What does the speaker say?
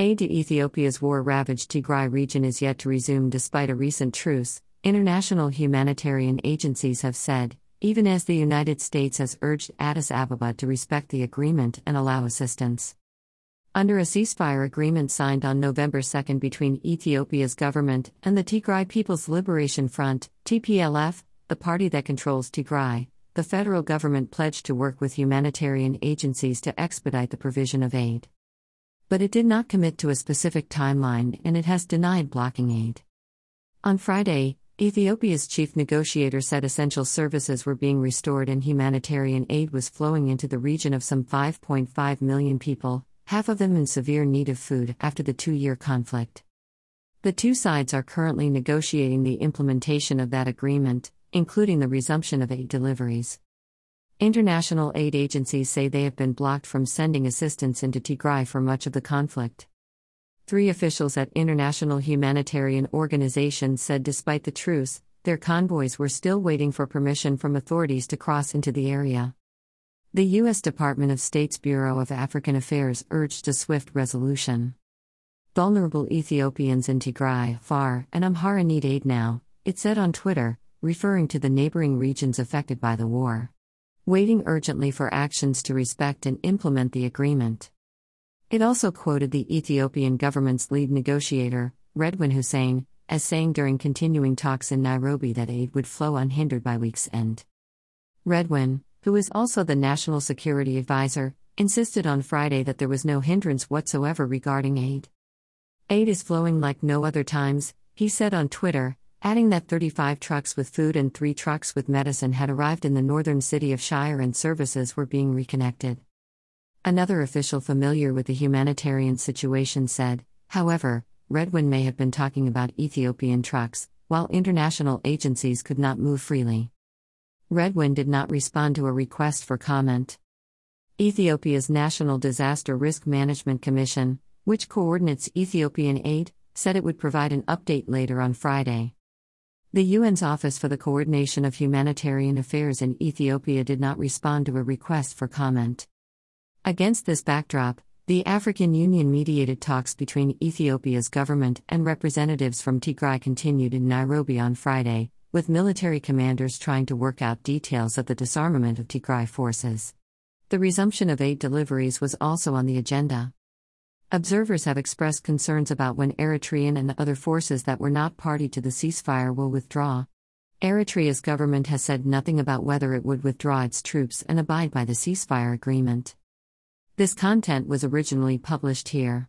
Aid to Ethiopia's war ravaged Tigray region is yet to resume despite a recent truce, international humanitarian agencies have said, even as the United States has urged Addis Ababa to respect the agreement and allow assistance. Under a ceasefire agreement signed on November 2 between Ethiopia's government and the Tigray People's Liberation Front, TPLF, the party that controls Tigray, the federal government pledged to work with humanitarian agencies to expedite the provision of aid but it did not commit to a specific timeline and it has denied blocking aid. On Friday, Ethiopia's chief negotiator said essential services were being restored and humanitarian aid was flowing into the region of some 5.5 million people, half of them in severe need of food after the two year conflict. The two sides are currently negotiating the implementation of that agreement, including the resumption of aid deliveries. International aid agencies say they have been blocked from sending assistance into Tigray for much of the conflict. Three officials at international humanitarian organizations said despite the truce, their convoys were still waiting for permission from authorities to cross into the area. The U.S. Department of State's Bureau of African Affairs urged a swift resolution. Vulnerable Ethiopians in Tigray, Afar, and Amhara need aid now, it said on Twitter, referring to the neighboring regions affected by the war waiting urgently for actions to respect and implement the agreement. It also quoted the Ethiopian government's lead negotiator, Redwan Hussein, as saying during continuing talks in Nairobi that aid would flow unhindered by week's end. Redwan, who is also the national security advisor, insisted on Friday that there was no hindrance whatsoever regarding aid. Aid is flowing like no other times, he said on Twitter, adding that 35 trucks with food and three trucks with medicine had arrived in the northern city of Shire and services were being reconnected. Another official familiar with the humanitarian situation said, however, Redwan may have been talking about Ethiopian trucks, while international agencies could not move freely. Redwan did not respond to a request for comment. Ethiopia's National Disaster Risk Management Commission, which coordinates Ethiopian aid, said it would provide an update later on Friday. The UN's Office for the Coordination of Humanitarian Affairs in Ethiopia did not respond to a request for comment. Against this backdrop, the African Union mediated talks between Ethiopia's government and representatives from Tigray continued in Nairobi on Friday, with military commanders trying to work out details of the disarmament of Tigray forces. The resumption of aid deliveries was also on the agenda. Observers have expressed concerns about when Eritrean and other forces that were not party to the ceasefire will withdraw. Eritrea's government has said nothing about whether it would withdraw its troops and abide by the ceasefire agreement. This content was originally published here.